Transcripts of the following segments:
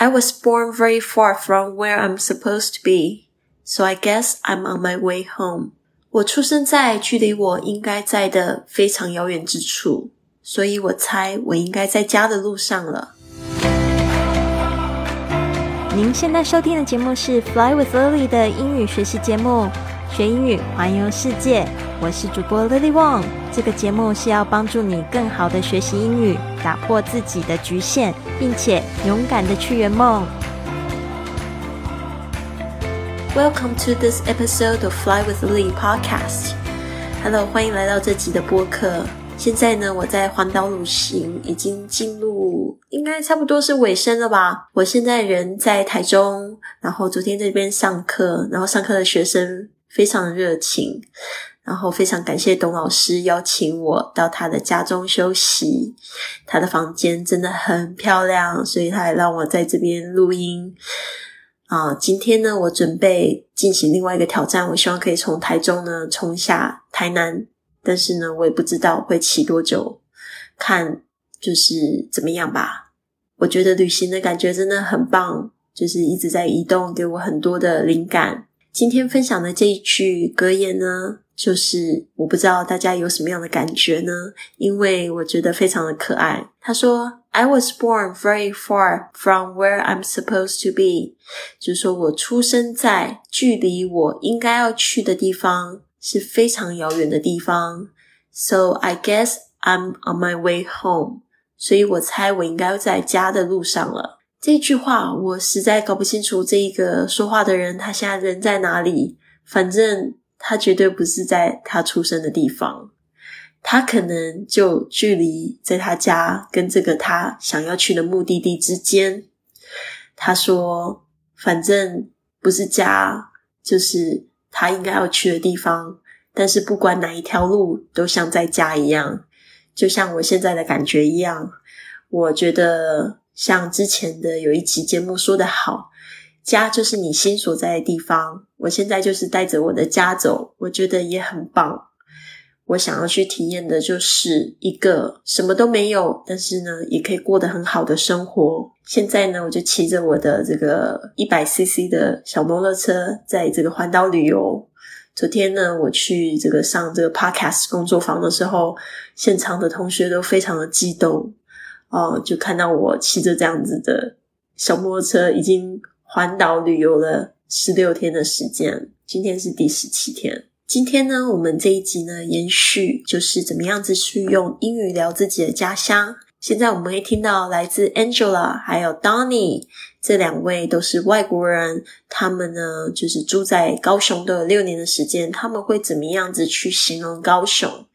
I was born very far from where I'm supposed to be, so I guess I'm on my way home. 我出生在距离我应该在的非常遥远之处，所以我猜我应该在家的路上了。您现在收听的节目是《Fly with Lily》的英语学习节目， 学英语环游世界。我是主播 Lily Wong。这个节目是要帮助你更好的学习英语，打破自己的局限，并且勇敢的去圆梦。Welcome to this episode of Fly with Lily podcast. Hello，欢迎来到这集的播客。现在呢，我在环岛旅行，已经进入应该差不多是尾声了吧。我现在人在台中，然后昨天这边上课，然后上课的学生非常热情。然后非常感谢董老师邀请我到他的家中休息，他的房间真的很漂亮，所以他还让我在这边录音。啊，今天呢，我准备进行另外一个挑战，我希望可以从台中呢冲下台南，但是呢，我也不知道会骑多久，看就是怎么样吧。我觉得旅行的感觉真的很棒，就是一直在移动，给我很多的灵感。今天分享的这一句格言呢。就是我不知道大家有什么样的感觉呢？因为我觉得非常的可爱。他说：“I was born very far from where I'm supposed to be。”就是说我出生在距离我应该要去的地方是非常遥远的地方。So I guess I'm on my way home。所以我猜我应该在家的路上了。这句话我实在搞不清楚，这一个说话的人他现在人在哪里？反正。他绝对不是在他出生的地方，他可能就距离在他家跟这个他想要去的目的地之间。他说：“反正不是家，就是他应该要去的地方。但是不管哪一条路，都像在家一样，就像我现在的感觉一样。我觉得像之前的有一期节目说的好。”家就是你心所在的地方。我现在就是带着我的家走，我觉得也很棒。我想要去体验的就是一个什么都没有，但是呢，也可以过得很好的生活。现在呢，我就骑着我的这个一百 CC 的小摩托车，在这个环岛旅游。昨天呢，我去这个上这个 Podcast 工作坊的时候，现场的同学都非常的激动哦，就看到我骑着这样子的小摩托车，已经。环岛旅游了十六天的时间，今天是第十七天。今天呢，我们这一集呢，延续就是怎么样子去用英语聊自己的家乡。现在我们会听到来自 Angela 还有 Donny 这两位都是外国人，他们呢就是住在高雄都有六年的时间，他们会怎么样子去形容高雄？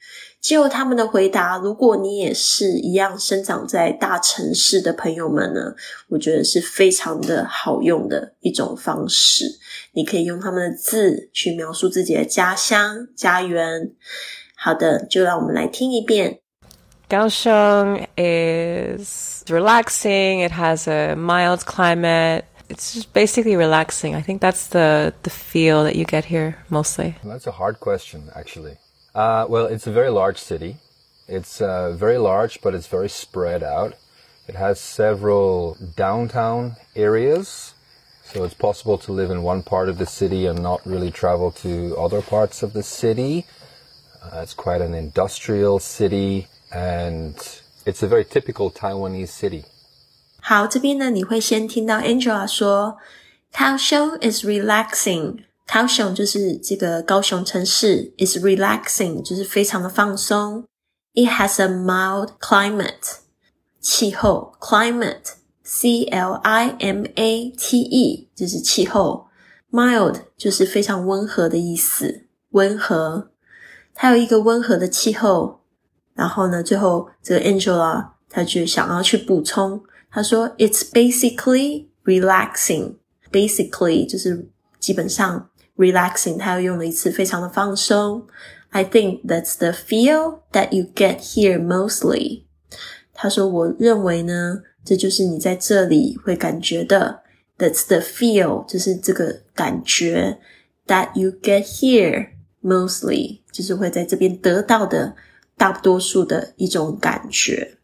就他们的回答，如果你也是一样生长在大城市的朋友们呢，我觉得是非常的好用的一种方式。你可以用他们的字去描述自己的家乡、家园。好的，就让我们来听一遍。Kaohsiung is relaxing. It has a mild climate. It's just basically relaxing. I think that's the the feel that you get here mostly. That's a hard question, actually. Uh, well, it's a very large city. It's uh, very large, but it's very spread out. It has several downtown areas, so it's possible to live in one part of the city and not really travel to other parts of the city. Uh, it's quite an industrial city, and it's a very typical Taiwanese city. 好，这边呢，你会先听到 Angela 说，Kaohsiung is relaxing。 高雄就是这个高雄城市，is relaxing，就是非常的放松。It has a mild climate，气候 climate，c l i m a t e，就是气候。Mild 就是非常温和的意思，温和。它有一个温和的气候。然后呢，最后这个 Angela 她就想要去补充，她说：“It's basically relaxing。Basically 就是基本上。” relaxing，它又用了一次非常的放松。I think that's the feel that you get here mostly。他说，我认为呢，这就是你在这里会感觉的。That's the feel，就是这个感觉。That you get here mostly，就是会在这边得到的大多数的一种感觉。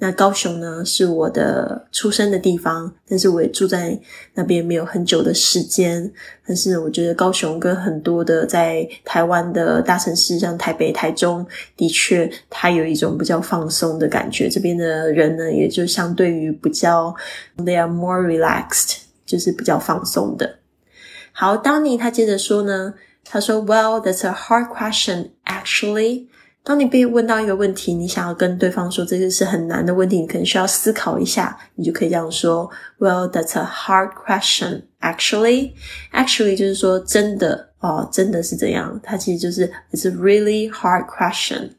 那高雄呢是我的出生的地方，但是我也住在那边没有很久的时间。但是我觉得高雄跟很多的在台湾的大城市，像台北、台中，的确它有一种比较放松的感觉。这边的人呢，也就相对于比较，they are more relaxed，就是比较放松的。好，当尼他接着说呢，他说，Well, that's a hard question, actually. 当你被问到一个问题，你想要跟对方说这个是很难的问题，你可能需要思考一下，你就可以这样说：Well, that's a hard question. Actually, actually 就是说真的哦，真的是这样。它其实就是 It's a really hard question.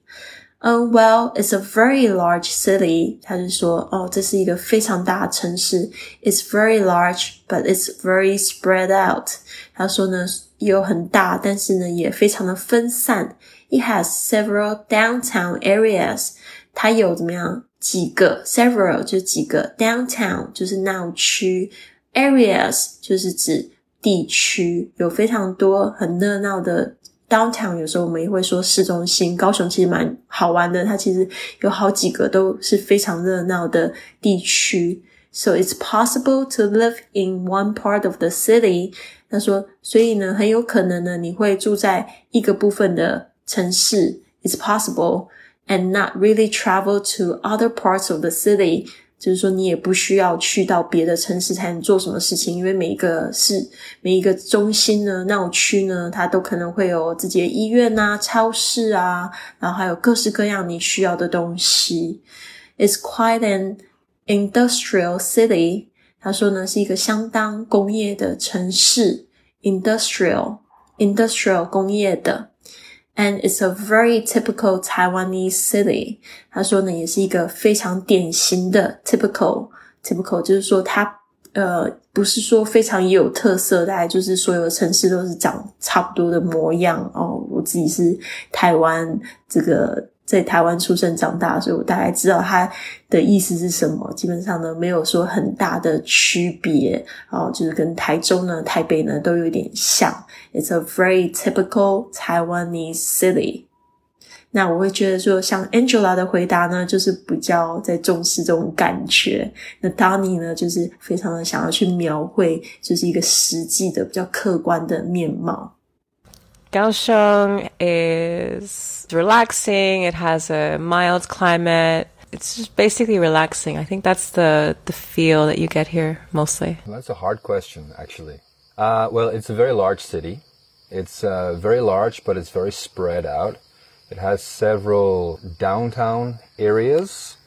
嗯，Well, it's a very large city. 他就说哦，这是一个非常大的城市。It's very large, but it's very spread out. 他说呢，有很大，但是呢，也非常的分散。 It has several downtown areas. 它有怎么样几个？Several 就是几个，downtown 就是闹区，areas 就是指地区，有非常多很热闹的 downtown。有时候我们也会说市中心。高雄其实蛮好玩的，它其实有好几个都是非常热闹的地区。So it's possible to live in one part of the city. 他说，所以呢，很有可能呢，你会住在一个部分的。 城市 is possible and not really travel to other parts of the city，就是说你也不需要去到别的城市才能做什么事情，因为每一个市、每一个中心呢、闹区呢，它都可能会有自己的医院啊、超市啊，然后还有各式各样你需要的东西。It's quite an industrial city，他说呢是一个相当工业的城市，industrial，industrial 工业的。 And it's a very typical Taiwanese city。他说呢，也是一个非常典型的 typical typical，就是说它呃不是说非常有特色，大概就是所有的城市都是长差不多的模样哦。我自己是台湾这个。在台湾出生长大，所以我大概知道它的意思是什么。基本上呢，没有说很大的区别哦，就是跟台中呢、台北呢都有点像。It's a very typical Taiwanese city。那我会觉得说，像 Angela 的回答呢，就是比较在重视这种感觉。那 Danny 呢，就是非常的想要去描绘，就是一个实际的、比较客观的面貌。Kaohsiung is relaxing. It has a mild climate. It's just basically relaxing. I think that's the the feel that you get here mostly. That's a hard question, actually. Uh, well, it's a very large city. It's uh, very large, but it's very spread out. It has several downtown areas,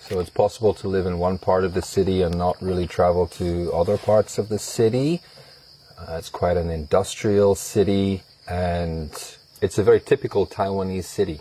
so it's possible to live in one part of the city and not really travel to other parts of the city. Uh, it's quite an industrial city and it's a very typical Taiwanese city.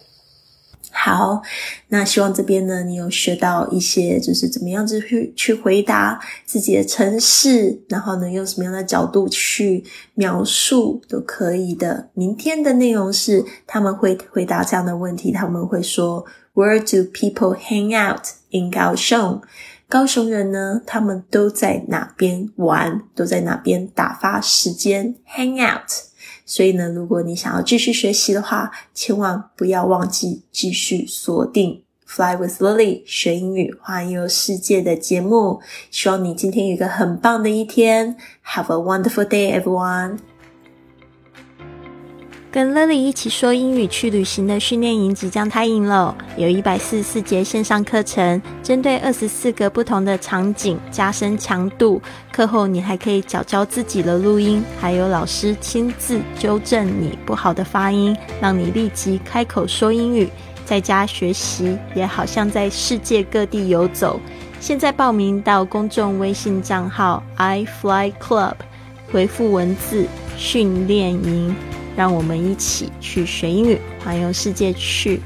好，那希望这边呢，你有学到一些，就是怎么样子去去回答自己的城市，然后呢，用什么样的角度去描述都可以的。明天的内容是他们会回答这样的问题，他们会说 Where do people hang out in 高雄？高雄人呢，他们都在哪边玩？都在哪边打发时间？Hang out。所以呢，如果你想要继续学习的话，千万不要忘记继续锁定 Fly with Lily 学英语环游世界的节目。希望你今天有一个很棒的一天。Have a wonderful day, everyone. 跟 Lily 一起说英语去旅行的训练营即将开营了，有一百四十四节线上课程，针对二十四个不同的场景加深强度。课后你还可以教教自己的录音，还有老师亲自纠正你不好的发音，让你立即开口说英语。在家学习也好像在世界各地游走。现在报名到公众微信账号 i fly club，回复文字训练营。让我们一起去学英语，环游世界去。